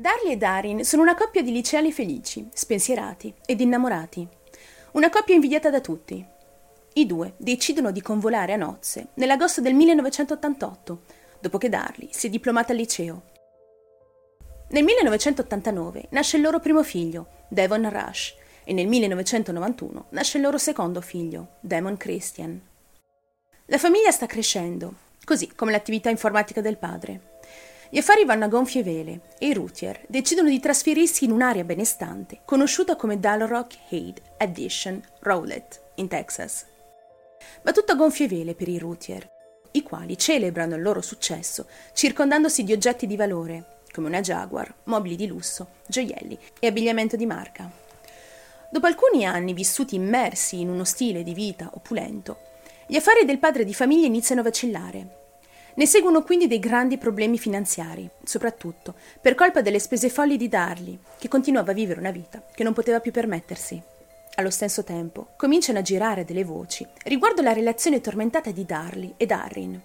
Darly e Darin sono una coppia di liceali felici, spensierati ed innamorati. Una coppia invidiata da tutti. I due decidono di convolare a nozze nell'agosto del 1988, dopo che Darly si è diplomata al liceo. Nel 1989 nasce il loro primo figlio, Devon Rush, e nel 1991 nasce il loro secondo figlio, Damon Christian. La famiglia sta crescendo, così come l'attività informatica del padre. Gli affari vanno a gonfie vele e i Routier decidono di trasferirsi in un'area benestante conosciuta come Dalrock Hade Addition Rowlett in Texas. Va tutto a gonfie vele per i Routier, i quali celebrano il loro successo circondandosi di oggetti di valore, come una Jaguar, mobili di lusso, gioielli e abbigliamento di marca. Dopo alcuni anni vissuti immersi in uno stile di vita opulento, gli affari del padre di famiglia iniziano a vacillare ne seguono quindi dei grandi problemi finanziari, soprattutto per colpa delle spese folli di Darly, che continuava a vivere una vita che non poteva più permettersi. Allo stesso tempo, cominciano a girare delle voci riguardo la relazione tormentata di Darly e Darrin.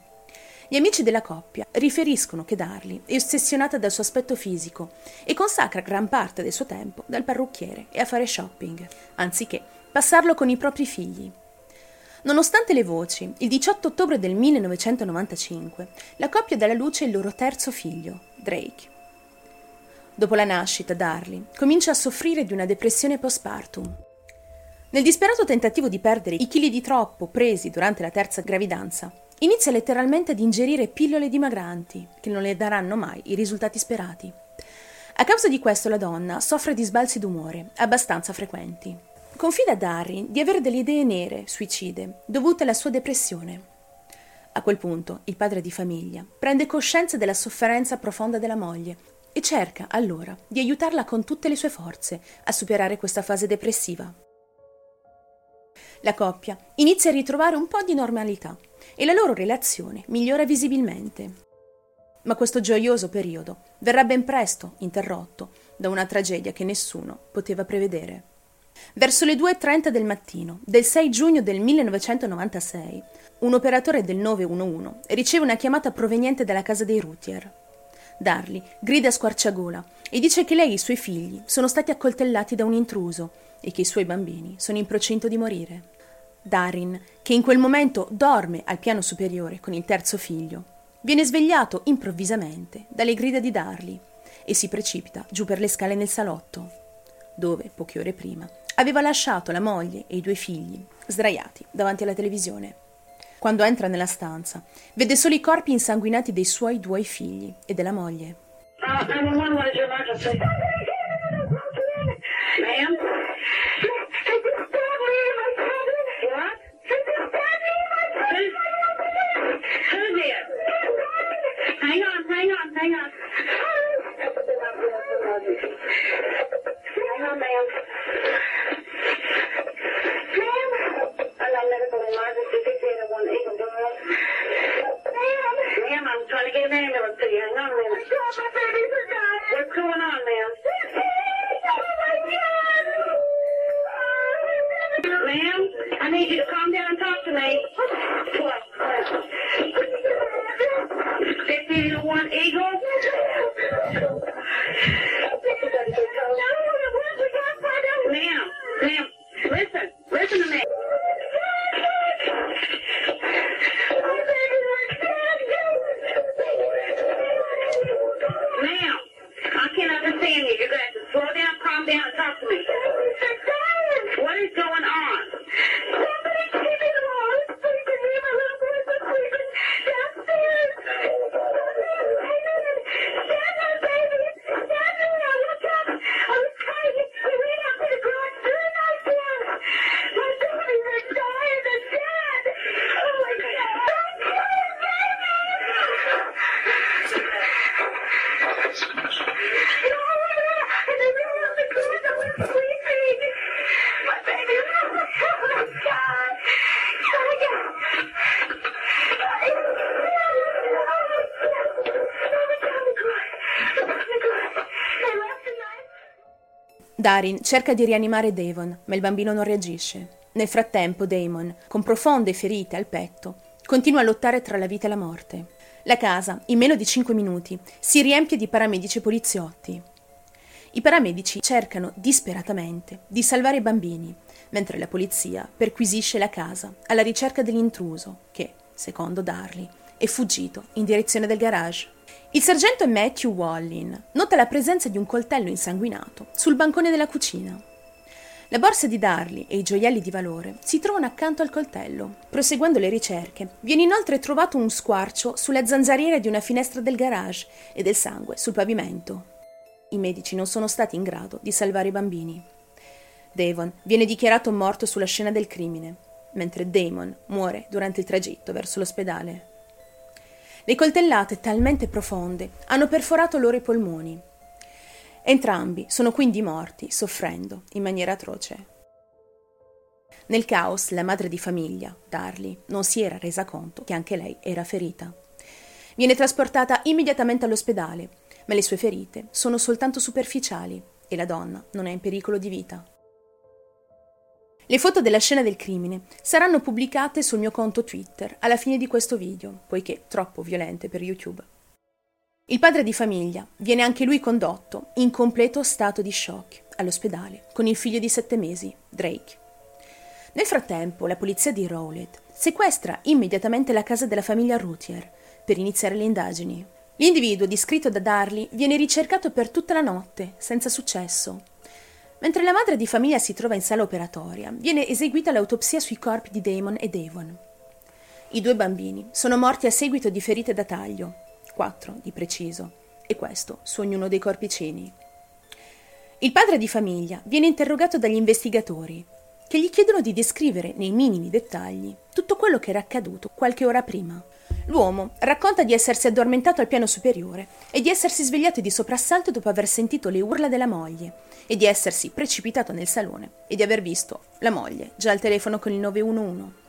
Gli amici della coppia riferiscono che Darly è ossessionata dal suo aspetto fisico e consacra gran parte del suo tempo dal parrucchiere e a fare shopping, anziché passarlo con i propri figli. Nonostante le voci, il 18 ottobre del 1995 la coppia dà alla luce il loro terzo figlio, Drake. Dopo la nascita, Darly comincia a soffrire di una depressione postpartum. Nel disperato tentativo di perdere i chili di troppo presi durante la terza gravidanza, inizia letteralmente ad ingerire pillole dimagranti che non le daranno mai i risultati sperati. A causa di questo la donna soffre di sbalzi d'umore abbastanza frequenti. Confida a Darry di avere delle idee nere, suicide, dovute alla sua depressione. A quel punto il padre di famiglia prende coscienza della sofferenza profonda della moglie e cerca allora di aiutarla con tutte le sue forze a superare questa fase depressiva. La coppia inizia a ritrovare un po' di normalità e la loro relazione migliora visibilmente. Ma questo gioioso periodo verrà ben presto interrotto da una tragedia che nessuno poteva prevedere. Verso le 2.30 del mattino del 6 giugno del 1996, un operatore del 911 riceve una chiamata proveniente dalla casa dei Routier. Darly grida a squarciagola e dice che lei e i suoi figli sono stati accoltellati da un intruso e che i suoi bambini sono in procinto di morire. Darin, che in quel momento dorme al piano superiore con il terzo figlio, viene svegliato improvvisamente dalle grida di Darly e si precipita giù per le scale nel salotto, dove, poche ore prima, aveva lasciato la moglie e i due figli sdraiati davanti alla televisione. Quando entra nella stanza, vede solo i corpi insanguinati dei suoi due figli e della moglie. Uh, Darin cerca di rianimare Davon, ma il bambino non reagisce. Nel frattempo Damon, con profonde ferite al petto, continua a lottare tra la vita e la morte. La casa, in meno di cinque minuti, si riempie di paramedici e poliziotti. I paramedici cercano disperatamente di salvare i bambini, mentre la polizia perquisisce la casa alla ricerca dell'intruso che, secondo Darley, è fuggito in direzione del garage. Il sergente Matthew Wallin nota la presenza di un coltello insanguinato sul bancone della cucina. La borsa di Darley e i gioielli di valore si trovano accanto al coltello. Proseguendo le ricerche, viene inoltre trovato un squarcio sulla zanzariera di una finestra del garage e del sangue sul pavimento. I medici non sono stati in grado di salvare i bambini. Devon viene dichiarato morto sulla scena del crimine, mentre Damon muore durante il tragitto verso l'ospedale. Le coltellate talmente profonde hanno perforato loro i polmoni. Entrambi sono quindi morti, soffrendo in maniera atroce. Nel caos, la madre di famiglia, Darly, non si era resa conto che anche lei era ferita. Viene trasportata immediatamente all'ospedale, ma le sue ferite sono soltanto superficiali e la donna non è in pericolo di vita. Le foto della scena del crimine saranno pubblicate sul mio conto Twitter alla fine di questo video, poiché troppo violente per YouTube. Il padre di famiglia viene anche lui condotto in completo stato di shock all'ospedale con il figlio di sette mesi, Drake. Nel frattempo, la polizia di Rowlett sequestra immediatamente la casa della famiglia Routier per iniziare le indagini. L'individuo descritto da Darley viene ricercato per tutta la notte, senza successo, Mentre la madre di famiglia si trova in sala operatoria, viene eseguita l'autopsia sui corpi di Damon e Davon. I due bambini sono morti a seguito di ferite da taglio, quattro di preciso, e questo su ognuno dei corpicini. Il padre di famiglia viene interrogato dagli investigatori, che gli chiedono di descrivere nei minimi dettagli tutto quello che era accaduto qualche ora prima. L'uomo racconta di essersi addormentato al piano superiore e di essersi svegliato di soprassalto dopo aver sentito le urla della moglie e di essersi precipitato nel salone e di aver visto la moglie già al telefono con il 911.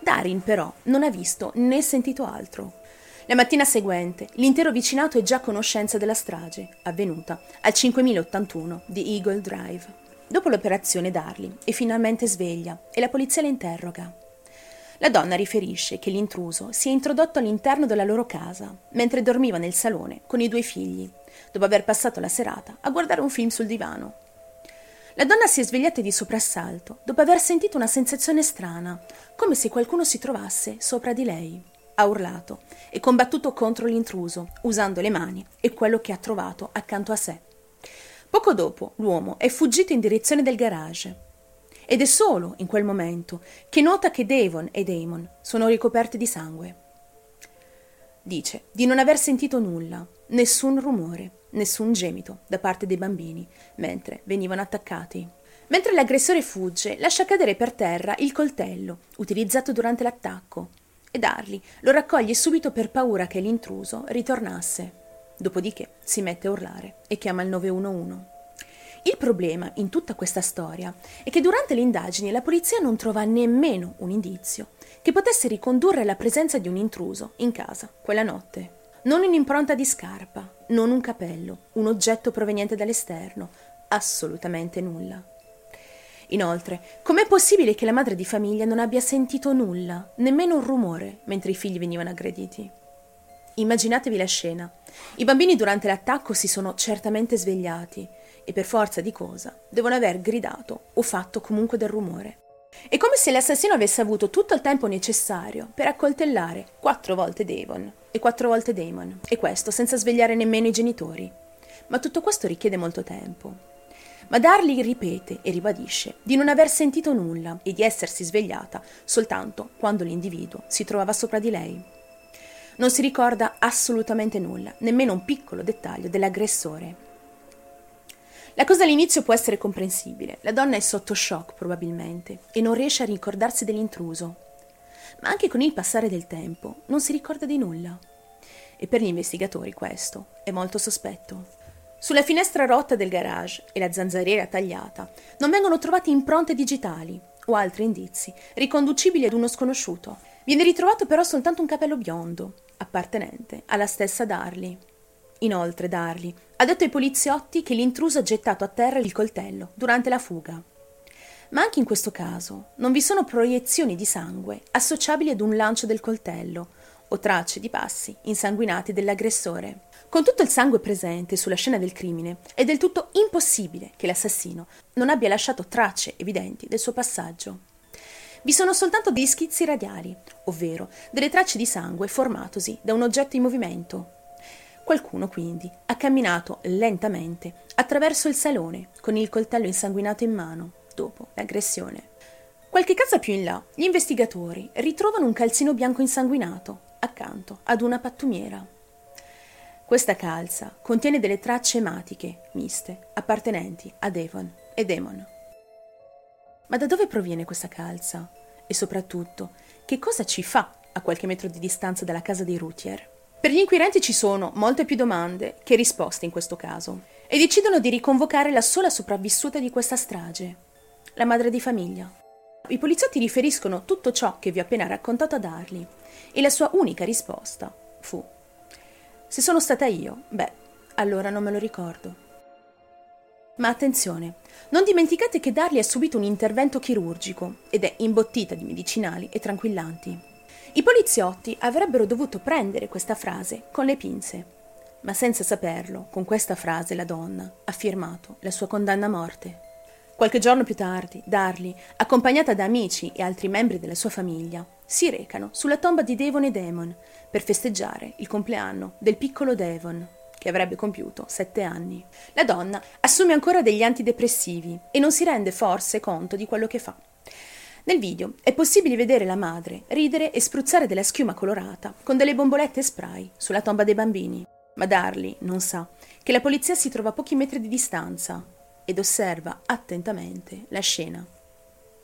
Darin però non ha visto né sentito altro. La mattina seguente l'intero vicinato è già a conoscenza della strage, avvenuta al 5081 di Eagle Drive. Dopo l'operazione Darly è finalmente sveglia e la polizia la interroga. La donna riferisce che l'intruso si è introdotto all'interno della loro casa mentre dormiva nel salone con i due figli, dopo aver passato la serata a guardare un film sul divano. La donna si è svegliata di soprassalto dopo aver sentito una sensazione strana, come se qualcuno si trovasse sopra di lei. Ha urlato e combattuto contro l'intruso, usando le mani e quello che ha trovato accanto a sé. Poco dopo l'uomo è fuggito in direzione del garage ed è solo in quel momento che nota che Devon e Damon sono ricoperti di sangue. Dice di non aver sentito nulla, nessun rumore, nessun gemito da parte dei bambini mentre venivano attaccati. Mentre l'aggressore fugge, lascia cadere per terra il coltello utilizzato durante l'attacco e Darly lo raccoglie subito per paura che l'intruso ritornasse. Dopodiché si mette a urlare e chiama il 911. Il problema in tutta questa storia è che durante le indagini la polizia non trova nemmeno un indizio che potesse ricondurre alla presenza di un intruso in casa quella notte. Non un'impronta di scarpa, non un capello, un oggetto proveniente dall'esterno, assolutamente nulla. Inoltre, com'è possibile che la madre di famiglia non abbia sentito nulla, nemmeno un rumore, mentre i figli venivano aggrediti? Immaginatevi la scena. I bambini durante l'attacco si sono certamente svegliati e per forza di cosa devono aver gridato o fatto comunque del rumore. È come se l'assassino avesse avuto tutto il tempo necessario per accoltellare quattro volte Devon e quattro volte Damon, e questo senza svegliare nemmeno i genitori. Ma tutto questo richiede molto tempo. Ma Darly ripete e ribadisce di non aver sentito nulla e di essersi svegliata soltanto quando l'individuo si trovava sopra di lei. Non si ricorda assolutamente nulla, nemmeno un piccolo dettaglio dell'aggressore la cosa all'inizio può essere comprensibile. La donna è sotto shock probabilmente e non riesce a ricordarsi dell'intruso. Ma anche con il passare del tempo non si ricorda di nulla. E per gli investigatori questo è molto sospetto. Sulla finestra rotta del garage e la zanzariera tagliata non vengono trovate impronte digitali o altri indizi riconducibili ad uno sconosciuto. Viene ritrovato però soltanto un capello biondo, appartenente alla stessa Darly. Inoltre Darly ha detto ai poliziotti che l'intruso ha gettato a terra il coltello durante la fuga. Ma anche in questo caso non vi sono proiezioni di sangue associabili ad un lancio del coltello o tracce di passi insanguinati dell'aggressore. Con tutto il sangue presente sulla scena del crimine, è del tutto impossibile che l'assassino non abbia lasciato tracce evidenti del suo passaggio. Vi sono soltanto degli schizzi radiali, ovvero delle tracce di sangue formatosi da un oggetto in movimento. Qualcuno quindi ha camminato lentamente attraverso il salone con il coltello insanguinato in mano dopo l'aggressione. Qualche casa più in là, gli investigatori ritrovano un calzino bianco insanguinato accanto ad una pattumiera. Questa calza contiene delle tracce ematiche miste appartenenti a Devon e Demon. Ma da dove proviene questa calza? E soprattutto, che cosa ci fa a qualche metro di distanza dalla casa dei Routier? Per gli inquirenti ci sono molte più domande che risposte in questo caso e decidono di riconvocare la sola sopravvissuta di questa strage, la madre di famiglia. I poliziotti riferiscono tutto ciò che vi ho appena raccontato a Darly e la sua unica risposta fu Se sono stata io, beh, allora non me lo ricordo. Ma attenzione, non dimenticate che Darly ha subito un intervento chirurgico ed è imbottita di medicinali e tranquillanti. I poliziotti avrebbero dovuto prendere questa frase con le pinze, ma senza saperlo, con questa frase la donna ha firmato la sua condanna a morte. Qualche giorno più tardi, Darly, accompagnata da amici e altri membri della sua famiglia, si recano sulla tomba di Devon e Damon per festeggiare il compleanno del piccolo Devon, che avrebbe compiuto sette anni. La donna assume ancora degli antidepressivi e non si rende forse conto di quello che fa. Nel video è possibile vedere la madre ridere e spruzzare della schiuma colorata con delle bombolette spray sulla tomba dei bambini. Ma Darly non sa che la polizia si trova a pochi metri di distanza ed osserva attentamente la scena.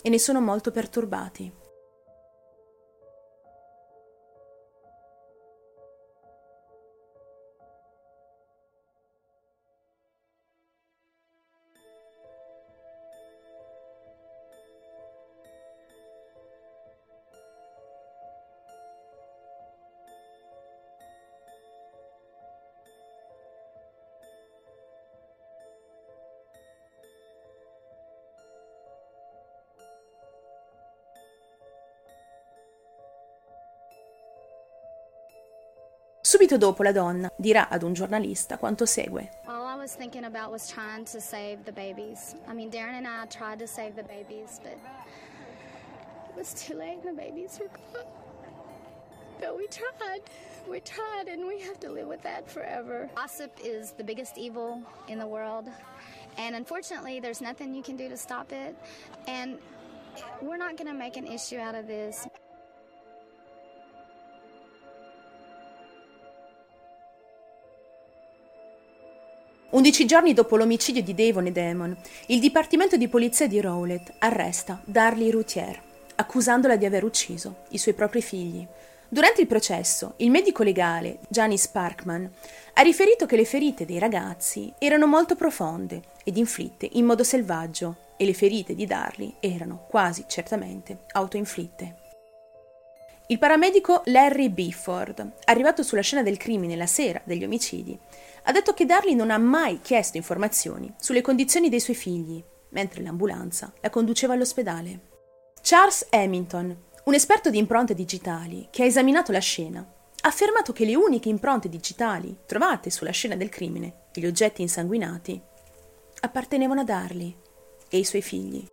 E ne sono molto perturbati. Subito dopo la donna dirà ad un giornalista quanto segue. All I was thinking about was trying to save the babies. I mean, Darren and I tried to save the babies, but it was too late. And the babies were gone. But we tried. We tried, and we have to live with that forever. Gossip is the biggest evil in the world. And unfortunately, there's nothing you can do to stop it. And we're not going to make an issue out of this. Undici giorni dopo l'omicidio di Devon e Damon, il Dipartimento di Polizia di Rowlett arresta Darlie Routier, accusandola di aver ucciso i suoi propri figli. Durante il processo, il medico legale, Janice Parkman, ha riferito che le ferite dei ragazzi erano molto profonde ed inflitte in modo selvaggio e le ferite di Darlie erano quasi certamente autoinflitte. Il paramedico Larry Bifford, arrivato sulla scena del crimine la sera degli omicidi, ha detto che Darly non ha mai chiesto informazioni sulle condizioni dei suoi figli, mentre l'ambulanza la conduceva all'ospedale. Charles Hamilton, un esperto di impronte digitali che ha esaminato la scena, ha affermato che le uniche impronte digitali trovate sulla scena del crimine gli oggetti insanguinati appartenevano a Darly e ai suoi figli.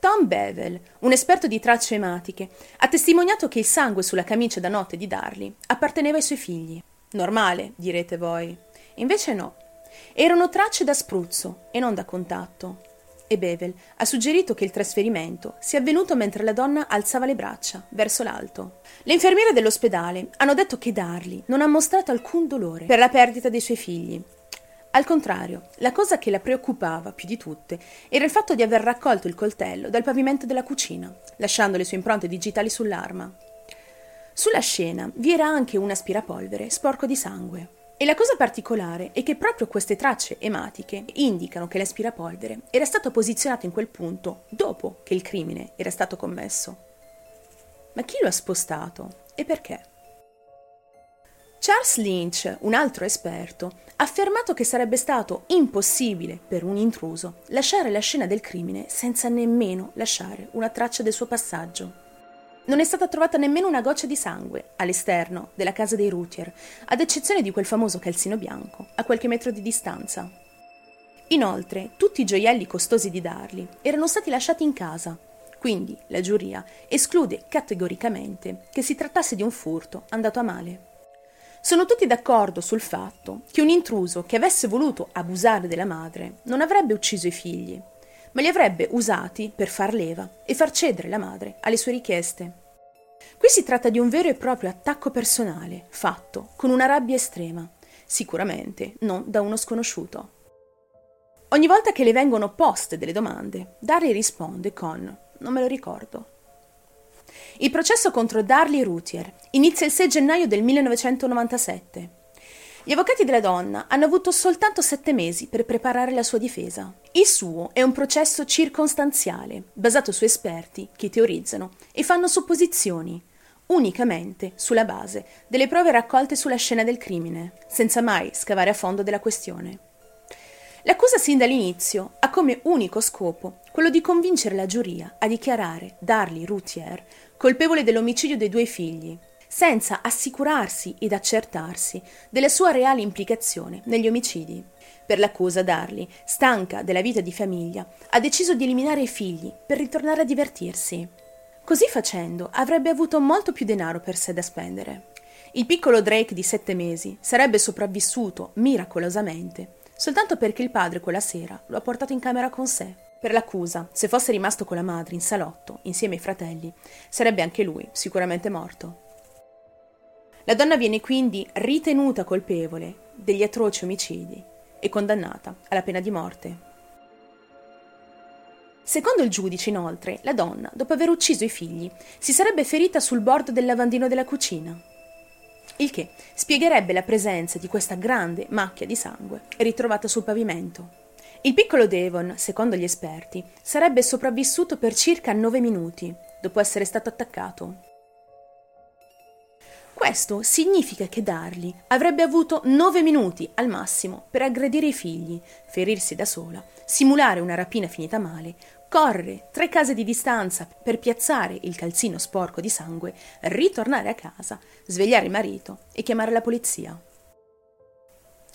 Tom Bevel, un esperto di tracce ematiche, ha testimoniato che il sangue sulla camicia da notte di Darly apparteneva ai suoi figli. Normale, direte voi. Invece no. Erano tracce da spruzzo e non da contatto. E Bevel ha suggerito che il trasferimento sia avvenuto mentre la donna alzava le braccia verso l'alto. Le infermiere dell'ospedale hanno detto che Darly non ha mostrato alcun dolore per la perdita dei suoi figli. Al contrario, la cosa che la preoccupava più di tutte era il fatto di aver raccolto il coltello dal pavimento della cucina, lasciando le sue impronte digitali sull'arma. Sulla scena vi era anche un aspirapolvere sporco di sangue. E la cosa particolare è che proprio queste tracce ematiche indicano che l'aspirapolvere era stato posizionato in quel punto dopo che il crimine era stato commesso. Ma chi lo ha spostato e perché? Charles Lynch, un altro esperto, ha affermato che sarebbe stato impossibile per un intruso lasciare la scena del crimine senza nemmeno lasciare una traccia del suo passaggio. Non è stata trovata nemmeno una goccia di sangue all'esterno della casa dei Routier, ad eccezione di quel famoso calzino bianco, a qualche metro di distanza. Inoltre, tutti i gioielli costosi di Darli erano stati lasciati in casa, quindi la giuria esclude categoricamente che si trattasse di un furto andato a male. Sono tutti d'accordo sul fatto che un intruso che avesse voluto abusare della madre non avrebbe ucciso i figli, ma li avrebbe usati per far leva e far cedere la madre alle sue richieste. Qui si tratta di un vero e proprio attacco personale, fatto con una rabbia estrema, sicuramente non da uno sconosciuto. Ogni volta che le vengono poste delle domande, Darry risponde con non me lo ricordo. Il processo contro Darly Routier inizia il 6 gennaio del 1997. Gli avvocati della donna hanno avuto soltanto sette mesi per preparare la sua difesa. Il suo è un processo circostanziale, basato su esperti che teorizzano e fanno supposizioni, unicamente sulla base delle prove raccolte sulla scena del crimine, senza mai scavare a fondo della questione. L'accusa sin dall'inizio ha come unico scopo quello di convincere la giuria a dichiarare Darly Routier colpevole dell'omicidio dei due figli, senza assicurarsi ed accertarsi della sua reale implicazione negli omicidi. Per l'accusa Darly, stanca della vita di famiglia, ha deciso di eliminare i figli per ritornare a divertirsi. Così facendo avrebbe avuto molto più denaro per sé da spendere. Il piccolo Drake di sette mesi sarebbe sopravvissuto miracolosamente soltanto perché il padre quella sera lo ha portato in camera con sé. Per l'accusa, se fosse rimasto con la madre in salotto, insieme ai fratelli, sarebbe anche lui sicuramente morto. La donna viene quindi ritenuta colpevole degli atroci omicidi e condannata alla pena di morte. Secondo il giudice, inoltre, la donna, dopo aver ucciso i figli, si sarebbe ferita sul bordo del lavandino della cucina. Il che spiegherebbe la presenza di questa grande macchia di sangue ritrovata sul pavimento. Il piccolo Devon, secondo gli esperti, sarebbe sopravvissuto per circa nove minuti dopo essere stato attaccato. Questo significa che Darly avrebbe avuto nove minuti al massimo per aggredire i figli, ferirsi da sola, simulare una rapina finita male, correre tre case di distanza per piazzare il calzino sporco di sangue, ritornare a casa, svegliare il marito e chiamare la polizia.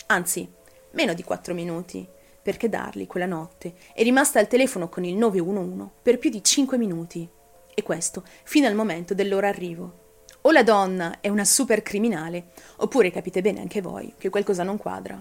Anzi, meno di quattro minuti, perché Darly quella notte è rimasta al telefono con il 911 per più di cinque minuti. E questo fino al momento del loro arrivo. O la donna è una super criminale, oppure capite bene anche voi che qualcosa non quadra.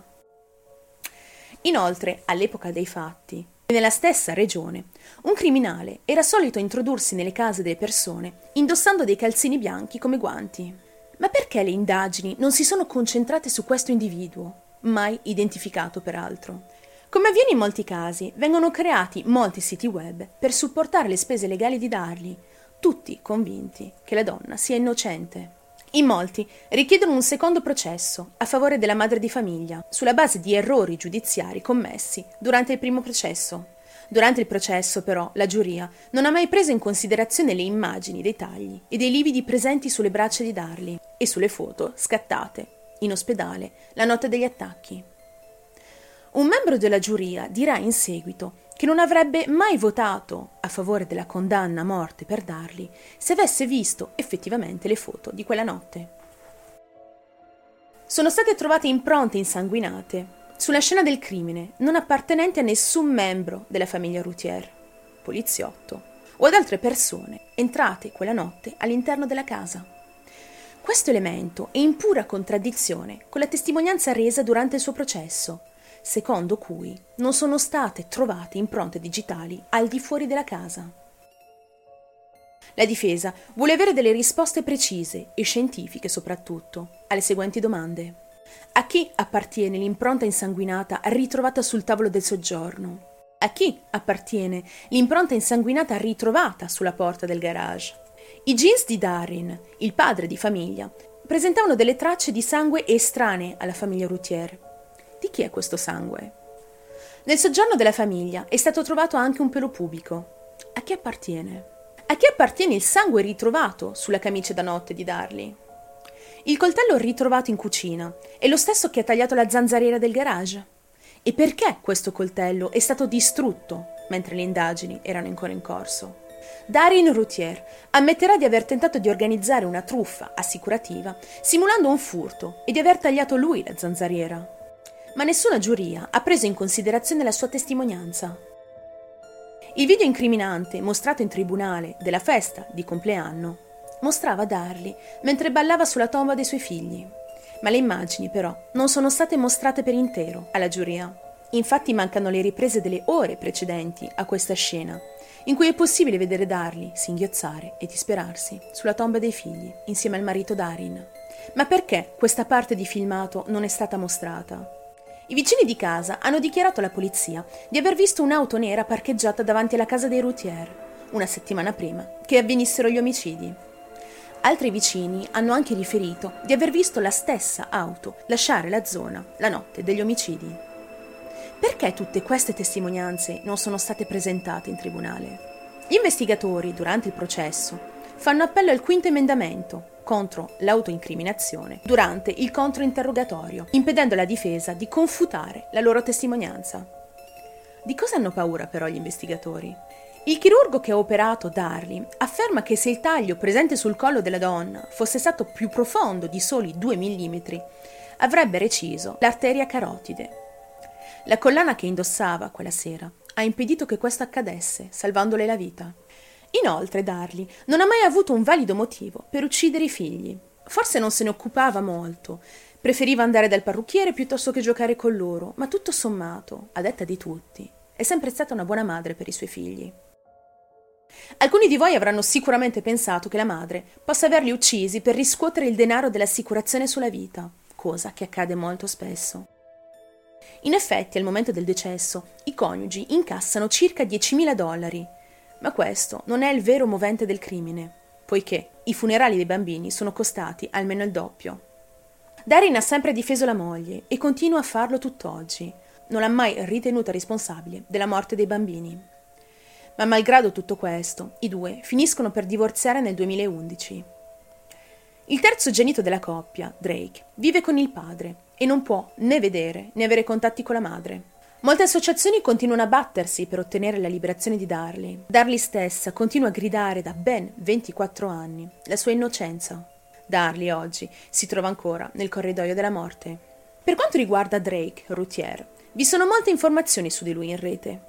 Inoltre, all'epoca dei fatti, nella stessa regione, un criminale era solito introdursi nelle case delle persone indossando dei calzini bianchi come guanti. Ma perché le indagini non si sono concentrate su questo individuo, mai identificato peraltro? Come avviene in molti casi, vengono creati molti siti web per supportare le spese legali di Darly, tutti convinti che la donna sia innocente. In molti richiedono un secondo processo a favore della madre di famiglia, sulla base di errori giudiziari commessi durante il primo processo. Durante il processo, però, la giuria non ha mai preso in considerazione le immagini dei tagli e dei lividi presenti sulle braccia di Darly e sulle foto scattate in ospedale la notte degli attacchi. Un membro della giuria dirà in seguito che non avrebbe mai votato a favore della condanna a morte per Darly se avesse visto effettivamente le foto di quella notte. Sono state trovate impronte insanguinate sulla scena del crimine non appartenenti a nessun membro della famiglia Routier, poliziotto o ad altre persone entrate quella notte all'interno della casa. Questo elemento è in pura contraddizione con la testimonianza resa durante il suo processo, secondo cui non sono state trovate impronte digitali al di fuori della casa. La difesa vuole avere delle risposte precise e scientifiche soprattutto alle seguenti domande. A chi appartiene l'impronta insanguinata ritrovata sul tavolo del soggiorno? A chi appartiene l'impronta insanguinata ritrovata sulla porta del garage? I jeans di Darin, il padre di famiglia, presentavano delle tracce di sangue estranee alla famiglia Routier. Di chi è questo sangue? Nel soggiorno della famiglia è stato trovato anche un pelo pubico. A chi appartiene? A chi appartiene il sangue ritrovato sulla camicia da notte di Darly? Il coltello ritrovato in cucina è lo stesso che ha tagliato la zanzariera del garage. E perché questo coltello è stato distrutto mentre le indagini erano ancora in corso? Darin Routier ammetterà di aver tentato di organizzare una truffa assicurativa simulando un furto e di aver tagliato lui la zanzariera. Ma nessuna giuria ha preso in considerazione la sua testimonianza. Il video incriminante mostrato in tribunale della festa di compleanno mostrava Darly mentre ballava sulla tomba dei suoi figli. Ma le immagini, però, non sono state mostrate per intero alla giuria. Infatti mancano le riprese delle ore precedenti a questa scena, in cui è possibile vedere Darly singhiozzare e disperarsi sulla tomba dei figli insieme al marito Darin. Ma perché questa parte di filmato non è stata mostrata? I vicini di casa hanno dichiarato alla polizia di aver visto un'auto nera parcheggiata davanti alla casa dei Routier una settimana prima che avvenissero gli omicidi. Altri vicini hanno anche riferito di aver visto la stessa auto lasciare la zona la notte degli omicidi. Perché tutte queste testimonianze non sono state presentate in tribunale? Gli investigatori, durante il processo, fanno appello al quinto emendamento contro l'autoincriminazione durante il controinterrogatorio, impedendo alla difesa di confutare la loro testimonianza. Di cosa hanno paura però gli investigatori? Il chirurgo che ha operato Darly afferma che se il taglio presente sul collo della donna fosse stato più profondo di soli 2 mm, avrebbe reciso l'arteria carotide, la collana che indossava quella sera ha impedito che questo accadesse, salvandole la vita. Inoltre Darly non ha mai avuto un valido motivo per uccidere i figli. Forse non se ne occupava molto, preferiva andare dal parrucchiere piuttosto che giocare con loro, ma tutto sommato, a detta di tutti, è sempre stata una buona madre per i suoi figli. Alcuni di voi avranno sicuramente pensato che la madre possa averli uccisi per riscuotere il denaro dell'assicurazione sulla vita, cosa che accade molto spesso. In effetti, al momento del decesso, i coniugi incassano circa 10.000 dollari, ma questo non è il vero movente del crimine, poiché i funerali dei bambini sono costati almeno il doppio. Darin ha sempre difeso la moglie e continua a farlo tutt'oggi. Non l'ha mai ritenuta responsabile della morte dei bambini. Ma malgrado tutto questo, i due finiscono per divorziare nel 2011. Il terzo genito della coppia, Drake, vive con il padre e non può né vedere né avere contatti con la madre. Molte associazioni continuano a battersi per ottenere la liberazione di Darly. Darly stessa continua a gridare da ben 24 anni la sua innocenza. Darly oggi si trova ancora nel corridoio della morte. Per quanto riguarda Drake Routier, vi sono molte informazioni su di lui in rete.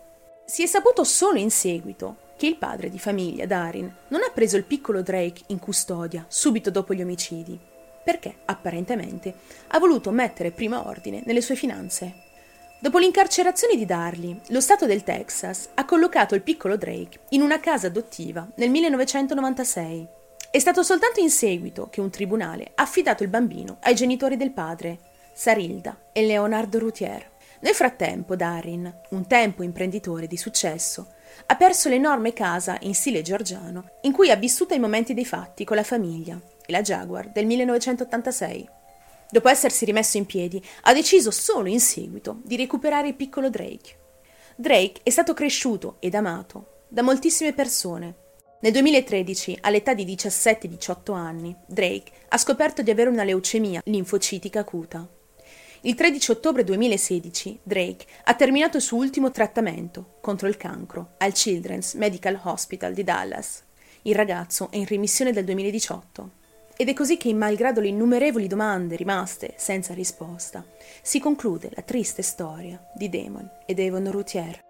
Si è saputo solo in seguito che il padre di famiglia, Darin, non ha preso il piccolo Drake in custodia subito dopo gli omicidi, perché, apparentemente, ha voluto mettere prima ordine nelle sue finanze. Dopo l'incarcerazione di Darley, lo Stato del Texas ha collocato il piccolo Drake in una casa adottiva nel 1996. È stato soltanto in seguito che un tribunale ha affidato il bambino ai genitori del padre, Sarilda e Leonardo Routier. Nel frattempo, Darin, un tempo imprenditore di successo, ha perso l'enorme casa in stile georgiano in cui ha vissuto i momenti dei fatti con la famiglia e la Jaguar del 1986. Dopo essersi rimesso in piedi, ha deciso solo in seguito di recuperare il piccolo Drake. Drake è stato cresciuto ed amato da moltissime persone. Nel 2013, all'età di 17-18 anni, Drake ha scoperto di avere una leucemia linfocitica acuta. Il 13 ottobre 2016 Drake ha terminato il suo ultimo trattamento contro il cancro al Children's Medical Hospital di Dallas. Il ragazzo è in remissione dal 2018. Ed è così che, malgrado le innumerevoli domande rimaste senza risposta, si conclude la triste storia di Damon e Devon Routier.